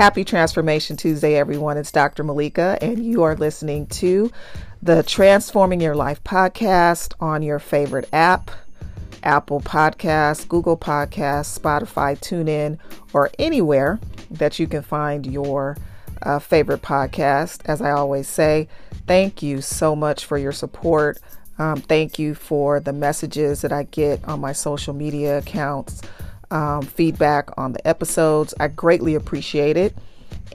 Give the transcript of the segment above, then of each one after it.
Happy Transformation Tuesday, everyone. It's Dr. Malika, and you are listening to the Transforming Your Life podcast on your favorite app Apple Podcasts, Google Podcasts, Spotify, TuneIn, or anywhere that you can find your uh, favorite podcast. As I always say, thank you so much for your support. Um, thank you for the messages that I get on my social media accounts, um, feedback on the episodes. I greatly appreciate it.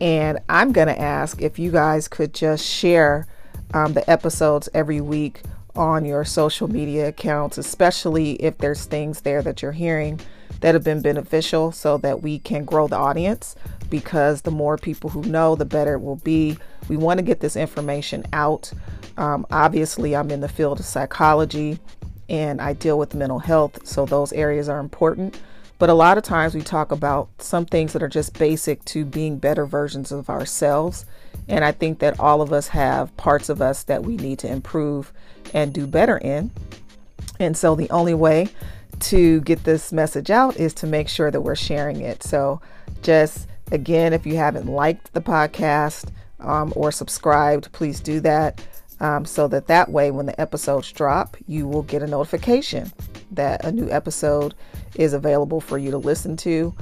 And I'm going to ask if you guys could just share um, the episodes every week on your social media accounts, especially if there's things there that you're hearing that have been beneficial so that we can grow the audience because the more people who know, the better it will be. We want to get this information out. Um, obviously, I'm in the field of psychology and I deal with mental health, so those areas are important. But a lot of times we talk about some things that are just basic to being better versions of ourselves. And I think that all of us have parts of us that we need to improve and do better in. And so the only way to get this message out is to make sure that we're sharing it. So just again, if you haven't liked the podcast um, or subscribed, please do that. Um, so that that way when the episodes drop you will get a notification that a new episode is available for you to listen to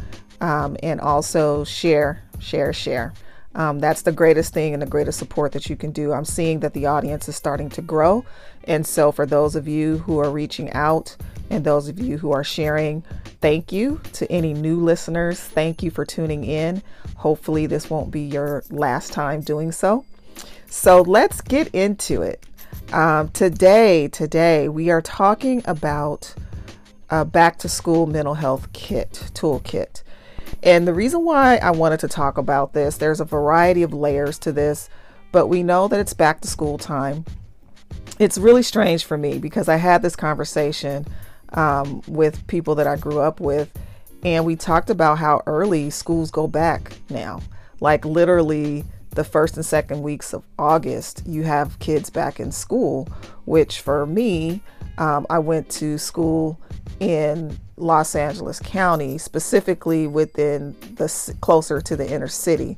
um, and also share share share um, that's the greatest thing and the greatest support that you can do. I'm seeing that the audience is starting to grow. And so, for those of you who are reaching out and those of you who are sharing, thank you. To any new listeners, thank you for tuning in. Hopefully, this won't be your last time doing so. So, let's get into it. Um, today, today, we are talking about a back to school mental health kit, toolkit. And the reason why I wanted to talk about this, there's a variety of layers to this, but we know that it's back to school time. It's really strange for me because I had this conversation um, with people that I grew up with, and we talked about how early schools go back now. Like literally the first and second weeks of August, you have kids back in school, which for me, um, I went to school in Los Angeles County, specifically within the closer to the inner city.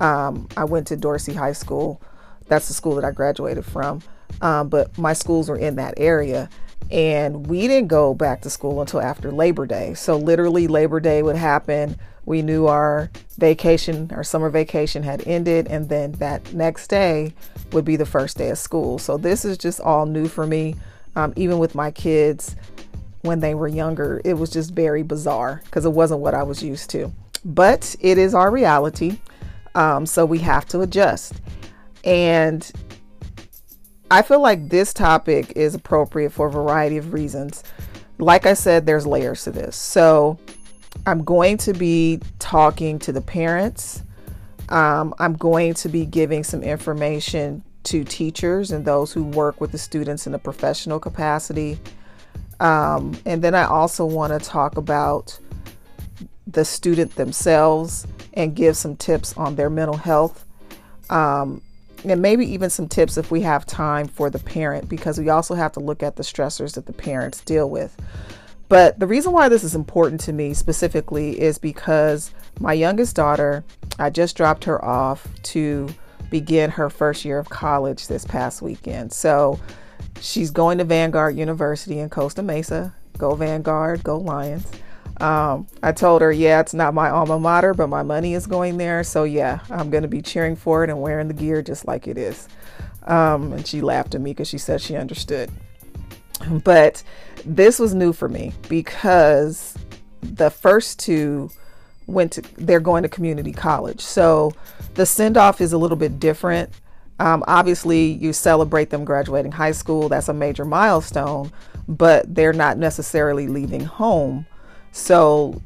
Um, I went to Dorsey High School. That's the school that I graduated from. Um, but my schools were in that area. And we didn't go back to school until after Labor Day. So, literally, Labor Day would happen. We knew our vacation, our summer vacation had ended. And then that next day would be the first day of school. So, this is just all new for me. Um, even with my kids, when they were younger, it was just very bizarre because it wasn't what I was used to. But it is our reality. Um, so we have to adjust. And I feel like this topic is appropriate for a variety of reasons. Like I said, there's layers to this. So I'm going to be talking to the parents. Um, I'm going to be giving some information to teachers and those who work with the students in a professional capacity. Um, and then I also want to talk about the student themselves and give some tips on their mental health. Um, and maybe even some tips if we have time for the parent, because we also have to look at the stressors that the parents deal with. But the reason why this is important to me specifically is because my youngest daughter, I just dropped her off to begin her first year of college this past weekend. So She's going to Vanguard University in Costa Mesa. Go Vanguard, go Lions. Um, I told her, yeah, it's not my alma mater, but my money is going there. So, yeah, I'm going to be cheering for it and wearing the gear just like it is. Um, and she laughed at me because she said she understood. But this was new for me because the first two went to, they're going to community college. So the send off is a little bit different. Um, obviously, you celebrate them graduating high school, that's a major milestone, but they're not necessarily leaving home. So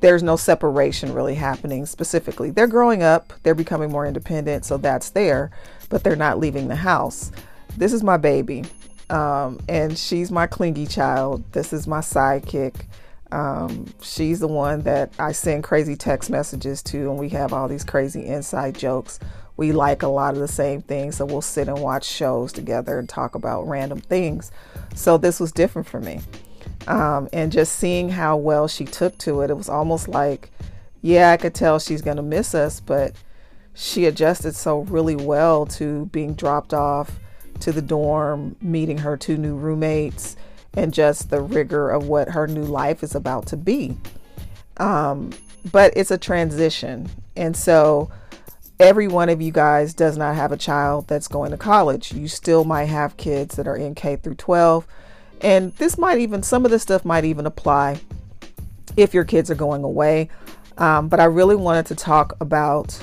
there's no separation really happening specifically. They're growing up, they're becoming more independent, so that's there, but they're not leaving the house. This is my baby, um, and she's my clingy child. This is my sidekick. Um, she's the one that I send crazy text messages to, and we have all these crazy inside jokes we like a lot of the same things. So we'll sit and watch shows together and talk about random things. So this was different for me. Um, and just seeing how well she took to it, it was almost like, yeah, I could tell she's going to miss us, but she adjusted so really well to being dropped off to the dorm, meeting her two new roommates, and just the rigor of what her new life is about to be. Um, but it's a transition. And so every one of you guys does not have a child that's going to college. You still might have kids that are in K through 12. And this might even, some of this stuff might even apply if your kids are going away. Um, but I really wanted to talk about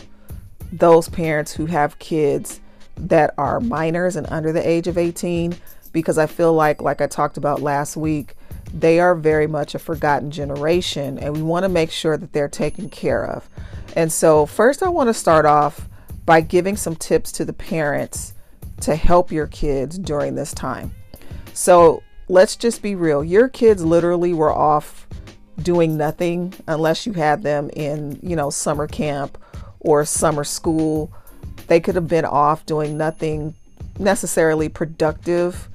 those parents who have kids that are minors and under the age of 18 because I feel like, like I talked about last week, they are very much a forgotten generation and we want to make sure that they're taken care of. And so, first, I want to start off by giving some tips to the parents to help your kids during this time. So, let's just be real. Your kids literally were off doing nothing unless you had them in, you know, summer camp or summer school. They could have been off doing nothing necessarily productive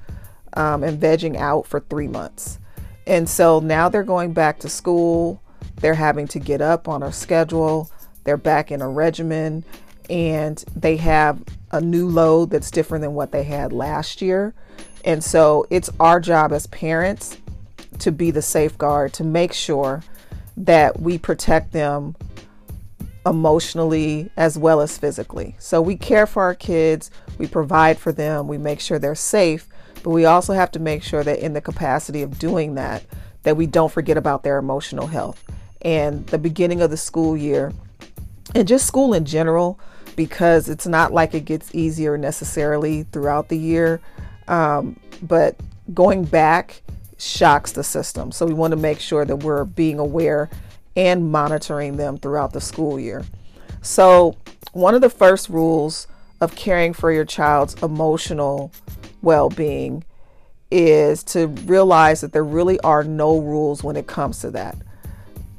um, and vegging out for three months. And so now they're going back to school. They're having to get up on a schedule. They're back in a regimen and they have a new load that's different than what they had last year. And so it's our job as parents to be the safeguard to make sure that we protect them emotionally as well as physically. So we care for our kids, we provide for them, we make sure they're safe, but we also have to make sure that in the capacity of doing that that we don't forget about their emotional health. And the beginning of the school year and just school in general because it's not like it gets easier necessarily throughout the year. Um, but going back shocks the system. So we want to make sure that we're being aware and monitoring them throughout the school year. So, one of the first rules of caring for your child's emotional well being is to realize that there really are no rules when it comes to that.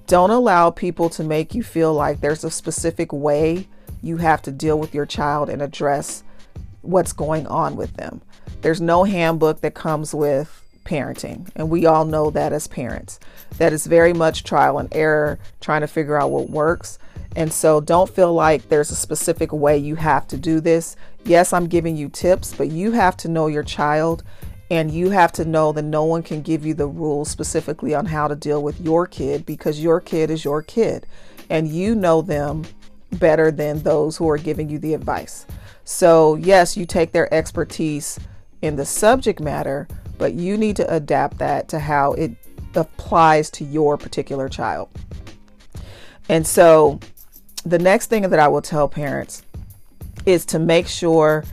Don't allow people to make you feel like there's a specific way you have to deal with your child and address what's going on with them. There's no handbook that comes with parenting. And we all know that as parents. That is very much trial and error, trying to figure out what works. And so don't feel like there's a specific way you have to do this. Yes, I'm giving you tips, but you have to know your child and you have to know that no one can give you the rules specifically on how to deal with your kid because your kid is your kid and you know them better than those who are giving you the advice. So, yes, you take their expertise in the subject matter, but you need to adapt that to how it applies to your particular child. And so, the next thing that I will tell parents is to make sure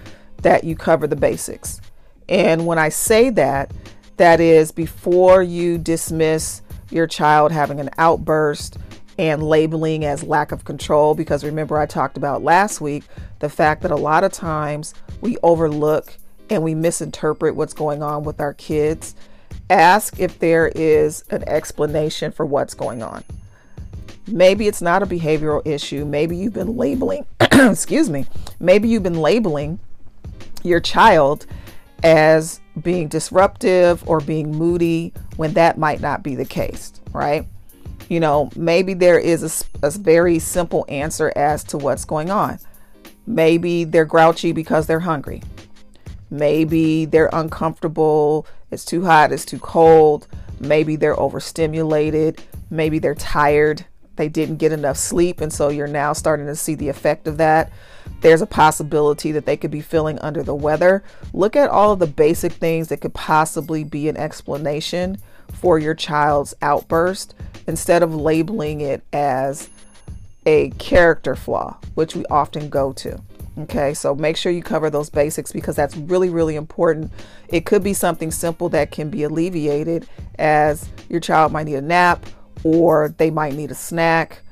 that you cover the basics. And when I say that, that is before you dismiss your child having an outburst and labeling as lack of control. Because remember, I talked about last week the fact that a lot of times we overlook and we misinterpret what's going on with our kids, ask if there is an explanation for what's going on. Maybe it's not a behavioral issue. Maybe you've been labeling, excuse me, maybe you've been labeling your child as being disruptive or being moody when that might not be the case, right? You know, maybe there is a, a very simple answer as to what's going on. Maybe they're grouchy because they're hungry. Maybe they're uncomfortable, it's too hot, it's too cold. Maybe they're overstimulated. Maybe they're tired. They didn't get enough sleep, and so you're now starting to see the effect of that. There's a possibility that they could be feeling under the weather. Look at all of the basic things that could possibly be an explanation for your child's outburst instead of labeling it as a character flaw, which we often go to. Okay, so make sure you cover those basics because that's really, really important. It could be something simple that can be alleviated as your child might need a nap or they might need a snack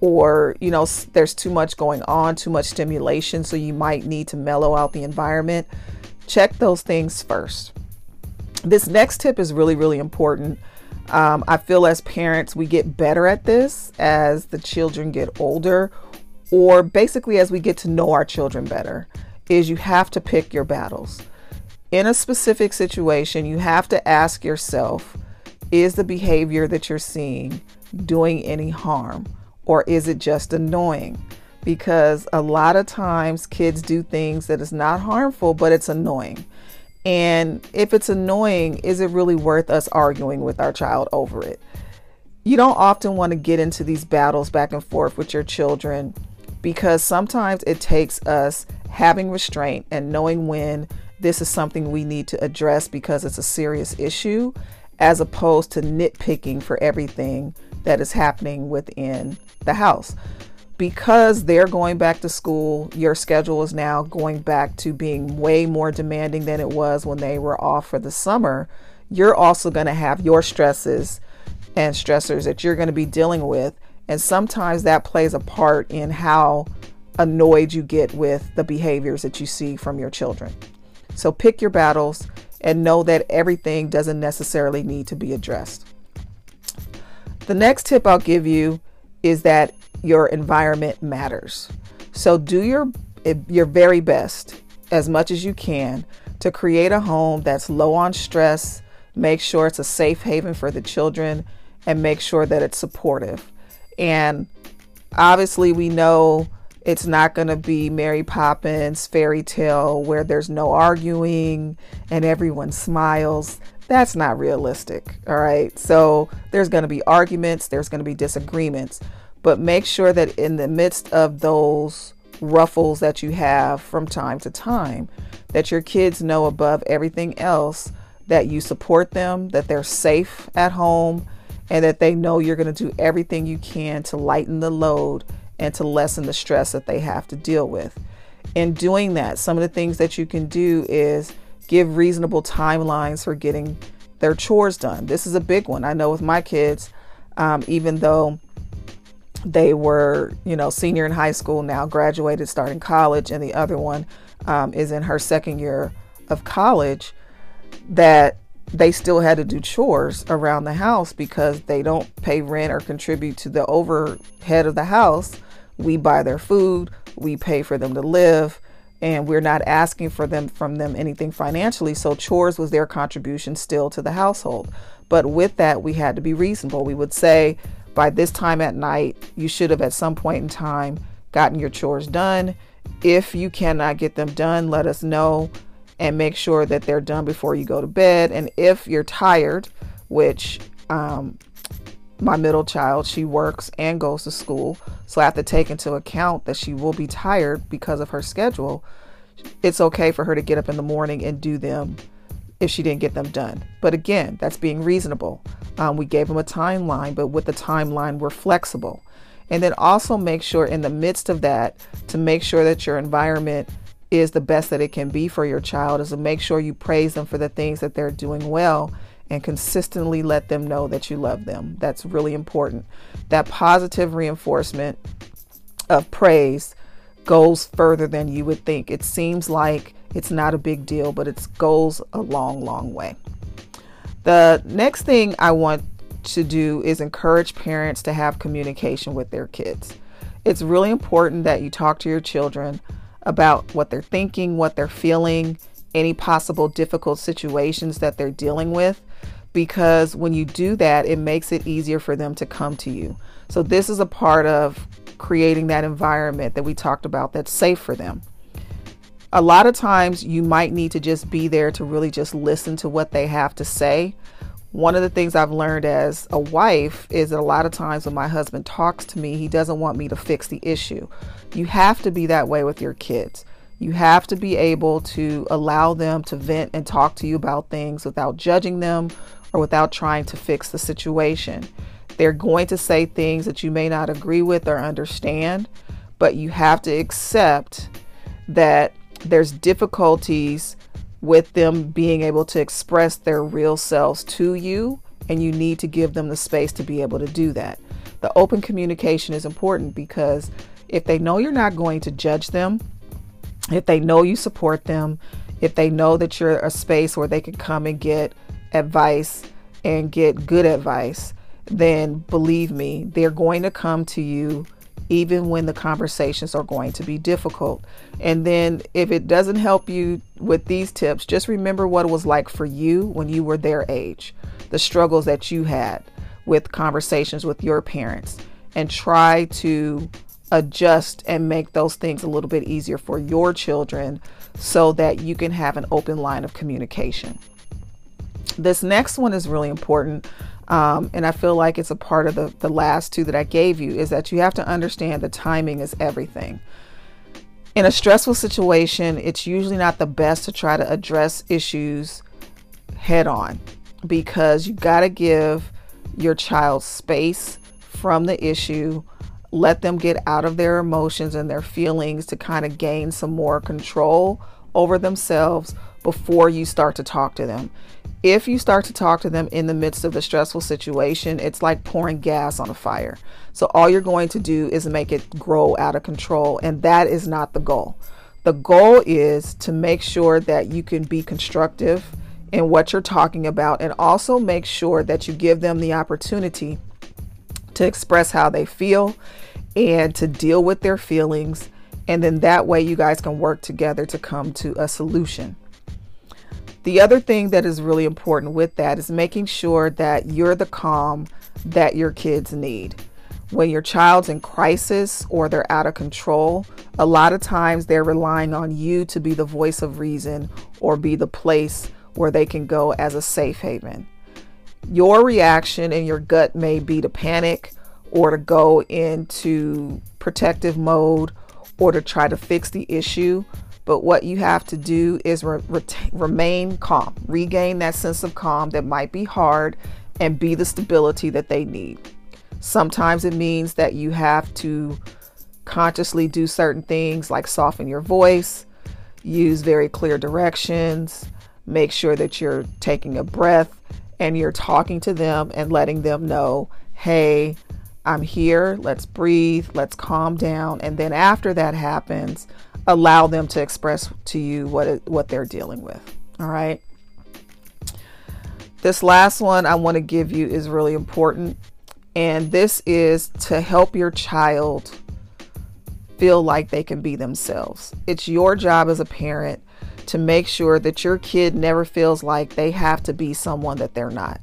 or you know there's too much going on too much stimulation so you might need to mellow out the environment. Check those things first. This next tip is really really important. Um, i feel as parents we get better at this as the children get older or basically as we get to know our children better, is you have to pick your battles. In a specific situation, you have to ask yourself is the behavior that you're seeing doing any harm? or is it just annoying? Because a lot of times kids do things that is not harmful, but it's annoying. And if it's annoying, is it really worth us arguing with our child over it? You don't often want to get into these battles back and forth with your children because sometimes it takes us having restraint and knowing when this is something we need to address because it's a serious issue as opposed to nitpicking for everything that is happening within the house. Because they're going back to school, your schedule is now going back to being way more demanding than it was when they were off for the summer. You're also going to have your stresses and stressors that you're going to be dealing with. And sometimes that plays a part in how annoyed you get with the behaviors that you see from your children. So pick your battles and know that everything doesn't necessarily need to be addressed. The next tip I'll give you is that your environment matters. So do your eh, your very best as much as you can to create a home that's low on stress, make sure it's a safe haven for the children and make sure that it's supportive. And obviously we know it's not going to be Mary Poppins fairy tale where there's no arguing and everyone smiles. That's not realistic. All right. So there's going to be arguments, there's going to be disagreements, but make sure that in the midst of those ruffles that you have from time to time, that your kids know above everything else that you support them, that they're safe at home, and that they know you're going to do everything you can to lighten the load and to lessen the stress that they have to deal with. In doing that, some of the things that you can do is give reasonable timelines for getting their chores done. This is a big one. I know with my kids, um, even though they were, you know, senior in high school, now graduated, starting college, and the other one um, is in her second year of college, that they still had to do chores around the house because they don't pay rent or contribute to the overhead of the house. We buy their food, we pay for them to live, and we're not asking for them from them anything financially. So chores was their contribution still to the household. But with that, we had to be reasonable. We would say by this time at night, you should have at some point in time gotten your chores done. If you cannot get them done, let us know and make sure that they're done before you go to bed. And if you're tired, which um, my middle child, she works and goes to school. So I have to take into account that she will be tired because of her schedule. It's okay for her to get up in the morning and do them if she didn't get them done. But again, that's being reasonable. Um, we gave them a timeline, but with the timeline, we're flexible. And then also make sure in the midst of that to make sure that your environment is the best that it can be for your child is to make sure you praise them for the things that they're doing well and consistently let them know that you love them. That's really important. That positive reinforcement of praise goes further than you would think. It seems like it's not a big deal, but it goes a long, long way. The next thing I want to do is encourage parents to have communication with their kids. It's really important that you talk to your children about what they're thinking, what they're feeling, any possible difficult situations that they're dealing with because when you do that, it makes it easier for them to come to you. So, this is a part of creating that environment that we talked about that's safe for them. A lot of times, you might need to just be there to really just listen to what they have to say. One of the things I've learned as a wife is that a lot of times when my husband talks to me, he doesn't want me to fix the issue. You have to be that way with your kids. You have to be able to allow them to vent and talk to you about things without judging them or without trying to fix the situation. They're going to say things that you may not agree with or understand, but you have to accept that there's difficulties with them being able to express their real selves to you, and you need to give them the space to be able to do that. The open communication is important because if they know you're not going to judge them, if they know you support them, if they know that you're a space where they can come and get advice and get good advice, then believe me, they're going to come to you even when the conversations are going to be difficult. And then if it doesn't help you with these tips, just remember what it was like for you when you were their age, the struggles that you had with conversations with your parents. and try to adjust and make those things a little bit easier for your children so that you can have an open line of communication. This next one is really important. Um, and I feel like it's a part of the, the last two that I gave you is that you have to understand the timing is everything. In a stressful situation, it's usually not the best to try to address issues head on because you got to give your child space from the issue let them get out of their emotions and their feelings to kind of gain some more control over themselves before you start to talk to them. If you start to talk to them in the midst of the stressful situation, it's like pouring gas on a fire. So all you're going to do is make it grow out of control, and that is not the goal. The goal is to make sure that you can be constructive in what you're talking about and also make sure that you give them the opportunity to express how they feel and to deal with their feelings. And then that way, you guys can work together to come to a solution. The other thing that is really important with that is making sure that you're the calm that your kids need. When your child's in crisis or they're out of control, a lot of times they're relying on you to be the voice of reason or be the place where they can go as a safe haven. Your reaction and your gut may be to panic or to go into protective mode or to try to fix the issue. But what you have to do is re- remain calm, regain that sense of calm that might be hard, and be the stability that they need. Sometimes it means that you have to consciously do certain things like soften your voice, use very clear directions, make sure that you're taking a breath and you're talking to them and letting them know, hey, I'm here, let's breathe, let's calm down. And then after that happens, allow them to express to you what, it, what they're dealing with. All right. This last one I want to give you is really important. And this is to help your child feel like they can be themselves. It's your job as a parent to make sure that your kid never feels like they have to be someone that they're not.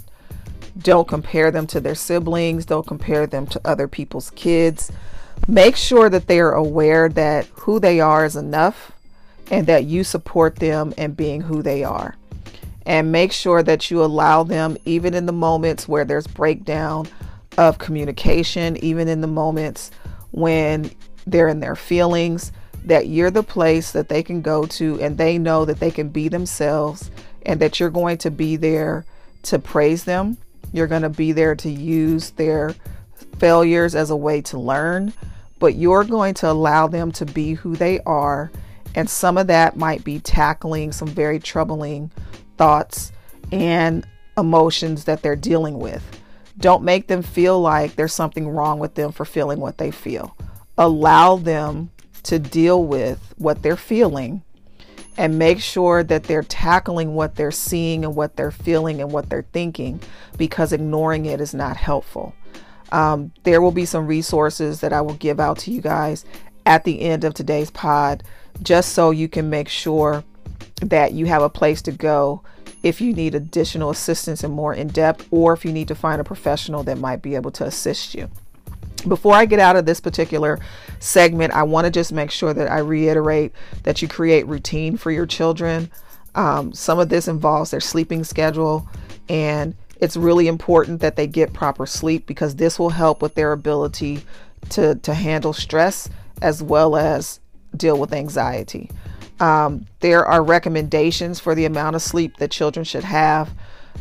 Don't compare them to their siblings, don't compare them to other people's kids. Make sure that they are aware that who they are is enough and that you support them in being who they are. And make sure that you allow them, even in the moments where there's breakdown of communication, even in the moments when they're in their feelings, that you're the place that they can go to and they know that they can be themselves and that you're going to be there to praise them. You're going to be there to use their failures as a way to learn, but you're going to allow them to be who they are. And some of that might be tackling some very troubling thoughts and emotions that they're dealing with. Don't make them feel like there's something wrong with them for feeling what they feel. Allow them to deal with what they're feeling and make sure that they're tackling what they're seeing and what they're feeling and what they're thinking because ignoring it is not helpful. Um, there will be some resources that I will give out to you guys at the end of today's pod just so you can make sure that you have a place to go if you need additional assistance and more in depth, or if you need to find a professional that might be able to assist you. Before I get out of this particular segment, I want to just make sure that I reiterate that you create routine for your children. Um, some of this involves their sleeping schedule, and it's really important that they get proper sleep because this will help with their ability to, to handle stress as well as deal with anxiety. Um, there are recommendations for the amount of sleep that children should have.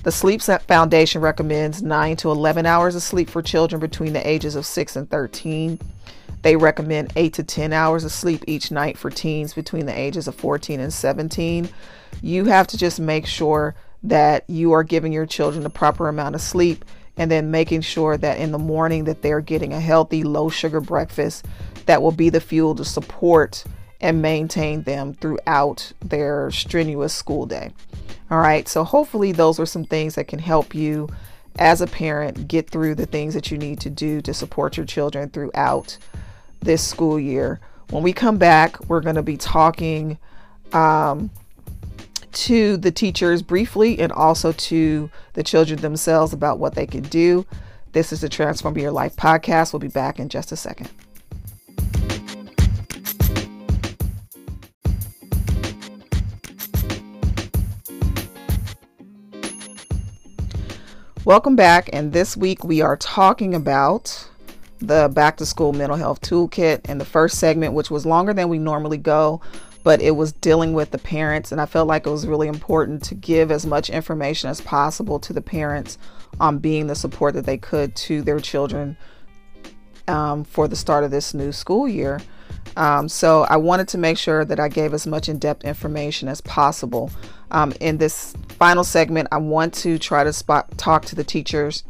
The Sleep Foundation recommends 9 to 11 hours of sleep for children between the ages of 6 and 13. They recommend 8 to 10 hours of sleep each night for teens between the ages of 14 and 17. You have to just make sure that you are giving your children the proper amount of sleep and then making sure that in the morning that they're getting a healthy low sugar breakfast that will be the fuel to support and maintain them throughout their strenuous school day. All right, so hopefully, those are some things that can help you as a parent get through the things that you need to do to support your children throughout this school year. When we come back, we're going to be talking um, to the teachers briefly and also to the children themselves about what they can do This is the Transform Your Life podcast. We'll be back in just a second. Welcome back. And this week we are talking about the back to school mental health toolkit in the first segment, which was longer than we normally go, but it was dealing with the parents. And I felt like it was really important to give as much information as possible to the parents on being the support that they could to their children um, for the start of this new school year. Um, so I wanted to make sure that I gave as much in depth information as possible. Um, in this final segment, I want to try to spot, talk to the teachers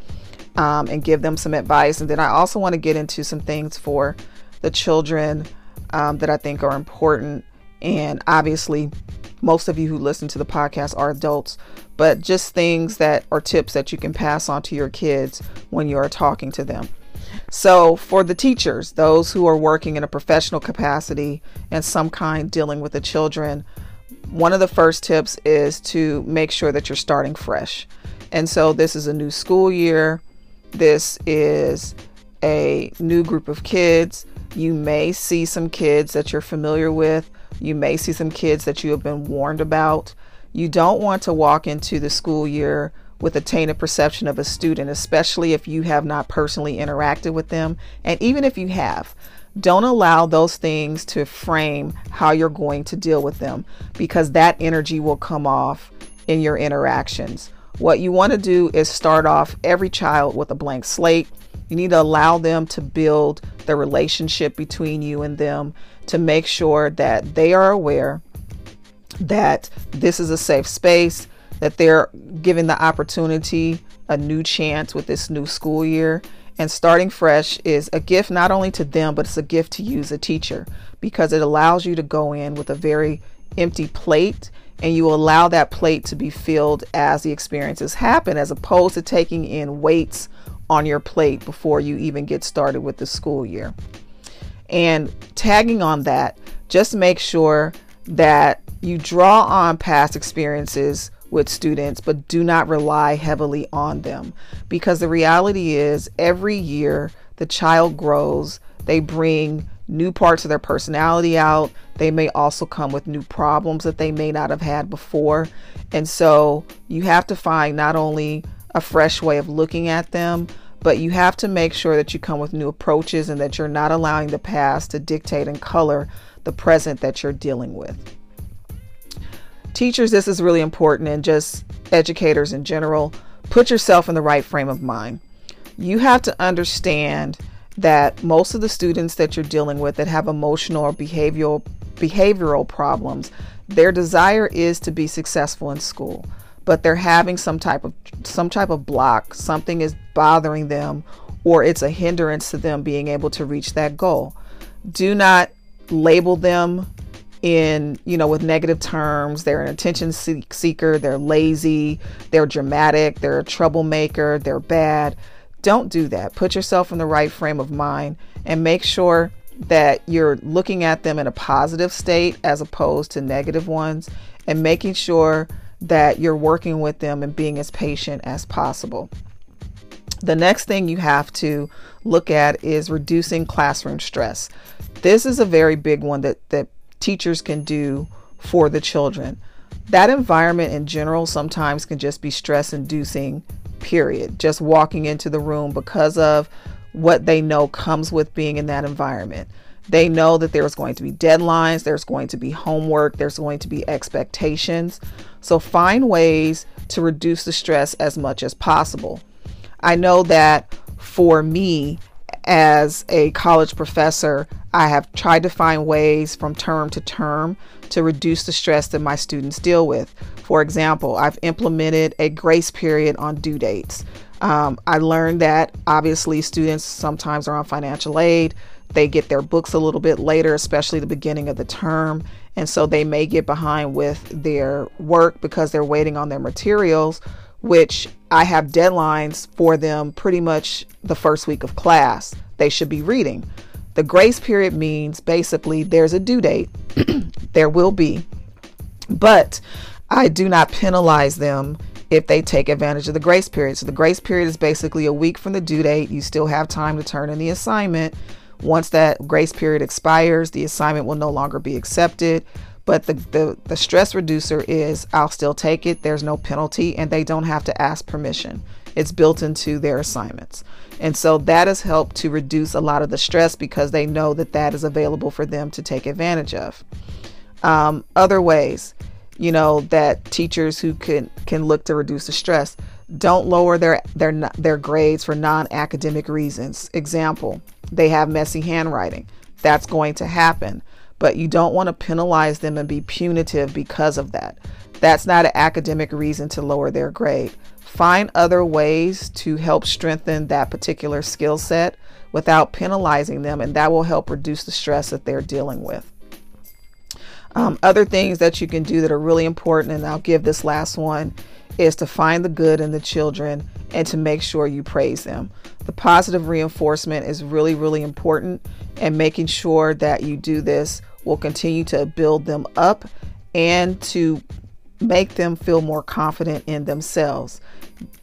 um, and give them some advice. And then I also want to get into some things for the children um, that I think are important. And obviously, most of you who listen to the podcast are adults, but just things that are tips that you can pass on to your kids when you are talking to them. So, for the teachers, those who are working in a professional capacity and some kind dealing with the children, one of the first tips is to make sure that you're starting fresh. And so, this is a new school year. This is a new group of kids. You may see some kids that you're familiar with. You may see some kids that you have been warned about. You don't want to walk into the school year with a tainted perception of a student, especially if you have not personally interacted with them. And even if you have, don't allow those things to frame how you're going to deal with them because that energy will come off in your interactions. What you want to do is start off every child with a blank slate. You need to allow them to build the relationship between you and them to make sure that they are aware that this is a safe space that they're given the opportunity, a new chance with this new school year. And starting fresh is a gift not only to them, but it's a gift to you as a teacher because it allows you to go in with a very empty plate and you allow that plate to be filled as the experiences happen, as opposed to taking in weights on your plate before you even get started with the school year. And tagging on that, just make sure that you draw on past experiences with students, but do not rely heavily on them because the reality is every year the child grows, they bring new parts of their personality out. They may also come with new problems that they may not have had before. And so you have to find not only a fresh way of looking at them, but you have to make sure that you come with new approaches and that you're not allowing the past to dictate and color the present that you're dealing with teachers, this is really important, and just educators in general, put yourself in the right frame of mind. You have to understand that most of the students that you're dealing with that have emotional or behavioral behavioral problems, their desire is to be successful in school, but they're having some type of some type of block, something is bothering them or it's a hindrance to them being able to reach that goal. Do not label them in you know with negative terms. They're an attention seeker. They're lazy. They're dramatic. They're a troublemaker. They're bad. Don't do that. Put yourself in the right frame of mind and make sure that you're looking at them in a positive state as opposed to negative ones and making sure that you're working with them and being as patient as possible the next thing you have to look at is reducing classroom stress this is a very big one that that teachers can do for the children. That environment in general sometimes can just be stress inducing, period. Just walking into the room because of what they know comes with being in that environment. They know that there's going to be deadlines, there's going to be homework, there's going to be expectations. So find ways to reduce the stress as much as possible. I know that for me, as a college professor, I have tried to find ways from term to term to reduce the stress that my students deal with. For example, I've implemented a grace period on due dates. Um, I learned that obviously students sometimes are on financial aid. They get their books a little bit later, especially the beginning of the term. And so they may get behind with their work because they're waiting on their materials which I have deadlines for them pretty much the first week of class. They should be reading. The grace period means basically there's a due date, there will be, but I do not penalize them if they take advantage of the grace period. So the grace period is basically a week from the due date. You still have time to turn in the assignment. Once that grace period expires, the assignment will no longer be accepted. But the, the, the stress reducer is I'll still take it. There's no penalty, and they don't have to ask permission. It's built into their assignments. And so that has helped to reduce a lot of the stress because they know that that is available for them to take advantage of. Um, other ways, you know, that teachers who can can look to reduce the stress don't lower their their their grades for non-academic reasons. Example, they have messy handwriting. That's going to happen, but you don't want to penalize them and be punitive because of that. That's not an academic reason to lower their grade. Find other ways to help strengthen that particular skill set without penalizing them, and that will help reduce the stress that they're dealing with. Um, other things that you can do that are really important, and I'll give this last one, is to find the good in the children and to make sure you praise them. The positive reinforcement is really, really important, and making sure that you do this will continue to build them up and to make them feel more confident in themselves.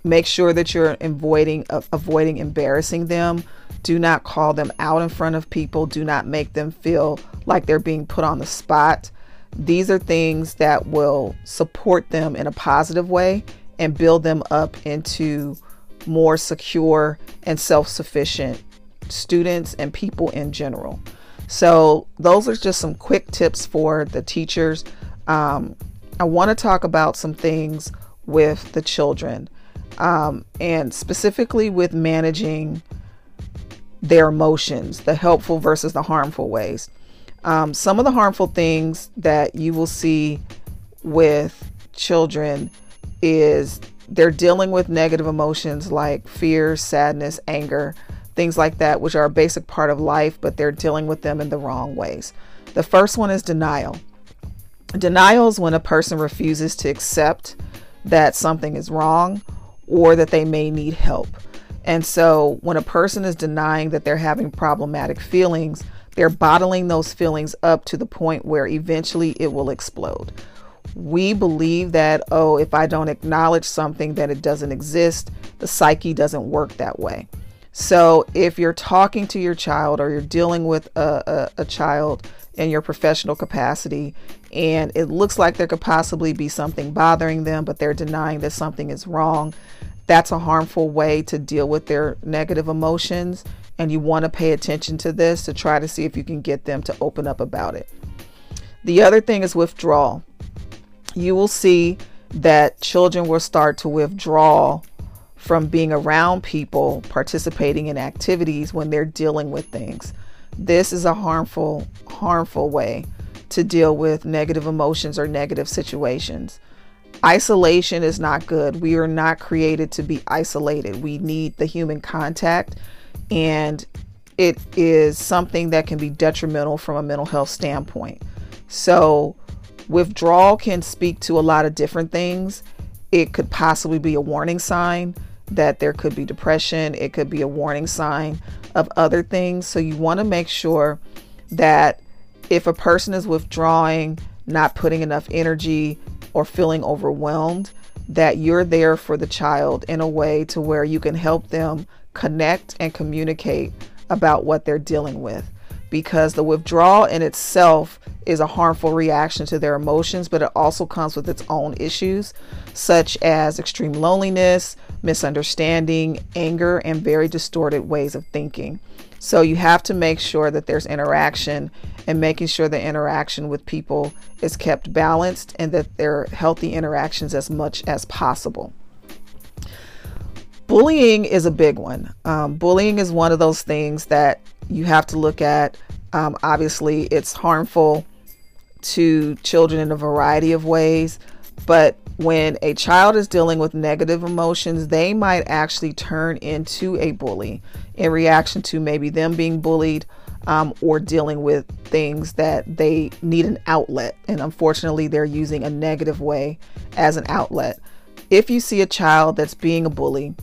Make sure that you're avoiding uh, avoiding embarrassing them. Do not call them out in front of people. Do not make them feel like they're being put on the spot. These are things that will support them in a positive way and build them up into more secure and self-sufficient students and people in general. So those are just some quick tips for the teachers. Um, I want to talk about some things with the children um, and specifically with managing their emotions, the helpful versus the harmful ways. Um, some of the harmful things that you will see with children is they're dealing with negative emotions like fear, sadness, anger, things like that, which are a basic part of life, but they're dealing with them in the wrong ways. The first one is denial. Denial is when a person refuses to accept that something is wrong or that they may need help. And so when a person is denying that they're having problematic feelings, they're bottling those feelings up to the point where eventually it will explode. We believe that, oh, if I don't acknowledge something, that it doesn't exist. The psyche doesn't work that way. So if you're talking to your child or you're dealing with a, a, a child in your professional capacity and it looks like there could possibly be something bothering them, but they're denying that something is wrong, that's a harmful way to deal with their negative emotions. And you want to pay attention to this to try to see if you can get them to open up about it. The other thing is withdrawal. You will see that children will start to withdraw from being around people, participating in activities when they're dealing with things. This is a harmful, harmful way to deal with negative emotions or negative situations. Isolation is not good. We are not created to be isolated. We need the human contact, and it is something that can be detrimental from a mental health standpoint. So, withdrawal can speak to a lot of different things. It could possibly be a warning sign that there could be depression, it could be a warning sign of other things. So you want to make sure that if a person is withdrawing, not putting enough energy, or feeling overwhelmed, that you're there for the child in a way to where you can help them connect and communicate about what they're dealing with. Because the withdrawal in itself is a harmful reaction to their emotions, but it also comes with its own issues, such as extreme loneliness, misunderstanding, anger, and very distorted ways of thinking. So you have to make sure that there's interaction and making sure the interaction with people is kept balanced and that they're healthy interactions as much as possible. Bullying is a big one. Um, bullying is one of those things that you have to look at. Um, obviously, it's harmful to children in a variety of ways, but when a child is dealing with negative emotions, they might actually turn into a bully in reaction to maybe them being bullied um, or dealing with things that they need an outlet. And unfortunately, they're using a negative way as an outlet. If you see a child that's being a bully,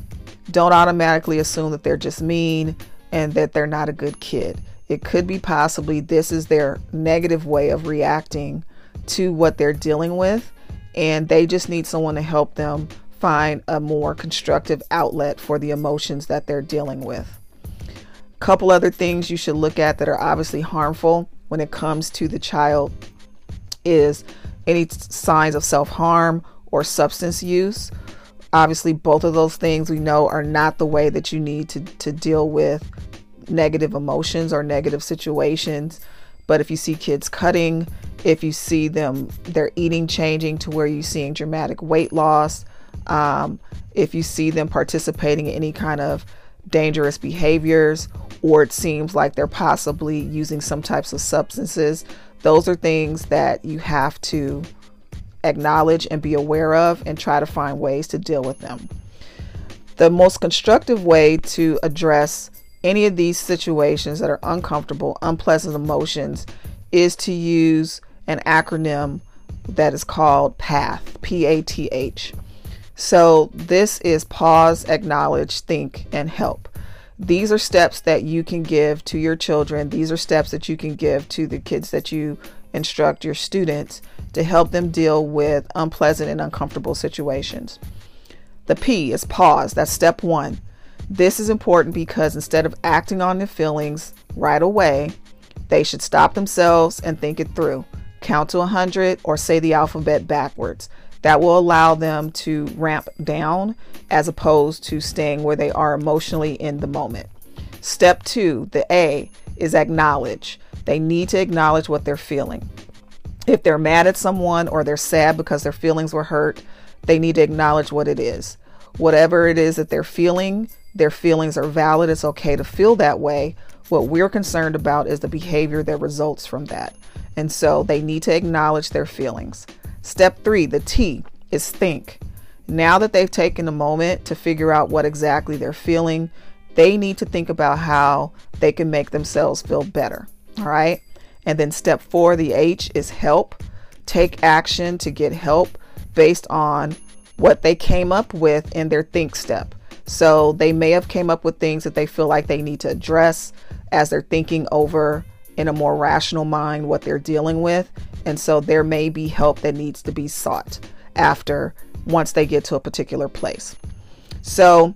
don't automatically assume that they're just mean and that they're not a good kid. It could be possibly this is their negative way of reacting to what they're dealing with and they just need someone to help them find a more constructive outlet for the emotions that they're dealing with. A couple other things you should look at that are obviously harmful when it comes to the child is any signs of self harm or substance use. Obviously, both of those things we know are not the way that you need to, to deal with negative emotions or negative situations. But if you see kids cutting, if you see them, their eating changing to where you're seeing dramatic weight loss, um, if you see them participating in any kind of dangerous behaviors, or it seems like they're possibly using some types of substances, those are things that you have to acknowledge and be aware of and try to find ways to deal with them. The most constructive way to address any of these situations that are uncomfortable, unpleasant emotions is to use an acronym that is called PATH, P A T H. So, this is pause, acknowledge, think, and help. These are steps that you can give to your children. These are steps that you can give to the kids that you instruct your students to help them deal with unpleasant and uncomfortable situations. The P is pause. That's step one. This is important because instead of acting on their feelings right away, they should stop themselves and think it through. Count to 100 or say the alphabet backwards. That will allow them to ramp down as opposed to staying where they are emotionally in the moment. Step two, the A, is acknowledge. They need to acknowledge what they're feeling. If they're mad at someone or they're sad because their feelings were hurt, they need to acknowledge what it is. Whatever it is that they're feeling, their feelings are valid. It's okay to feel that way. What we're concerned about is the behavior that results from that. And so they need to acknowledge their feelings. Step three, the T, is think. Now that they've taken a moment to figure out what exactly they're feeling, they need to think about how they can make themselves feel better. All right. And then step four, the H, is help. Take action to get help based on what they came up with in their think step. So they may have came up with things that they feel like they need to address as they're thinking over in a more rational mind what they're dealing with. And so there may be help that needs to be sought after once they get to a particular place. So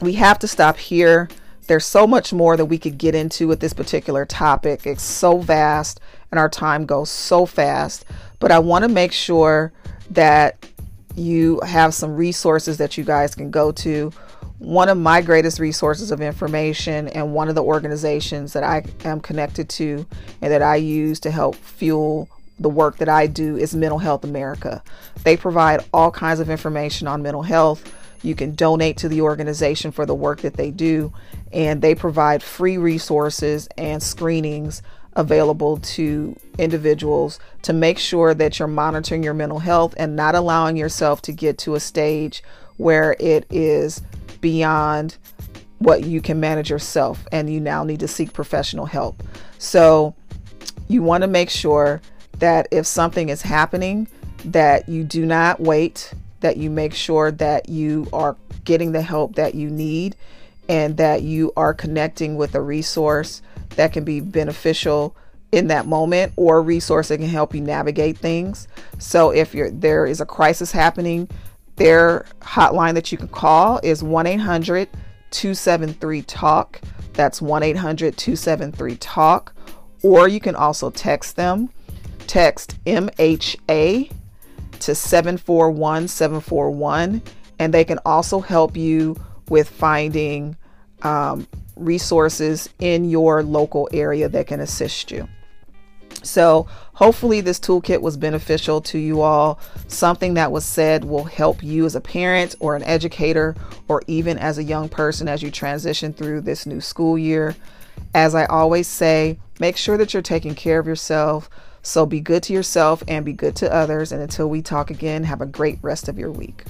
we have to stop here. There's so much more that we could get into with this particular topic. It's so vast and our time goes so fast. But I want to make sure that you have some resources that you guys can go to. One of my greatest resources of information and one of the organizations that I am connected to and that I use to help fuel the work that I do is Mental Health America. They provide all kinds of information on mental health. You can donate to the organization for the work that they do, and they provide free resources and screenings available to individuals to make sure that you're monitoring your mental health and not allowing yourself to get to a stage where it is beyond what you can manage yourself and you now need to seek professional help. So you want to make sure that if something is happening that you do not wait, that you make sure that you are getting the help that you need and that you are connecting with a resource that can be beneficial in that moment or a resource that can help you navigate things. So if you're there is a crisis happening, their hotline that you can call is 1-800-273-TALK. That's 1-800-273-TALK. Or you can also text them. Text MHA to 741-741 and they can also help you with finding um, resources in your local area that can assist you. So, hopefully, this toolkit was beneficial to you all. Something that was said will help you as a parent or an educator, or even as a young person as you transition through this new school year. As I always say, make sure that you're taking care of yourself. So, be good to yourself and be good to others. And until we talk again, have a great rest of your week.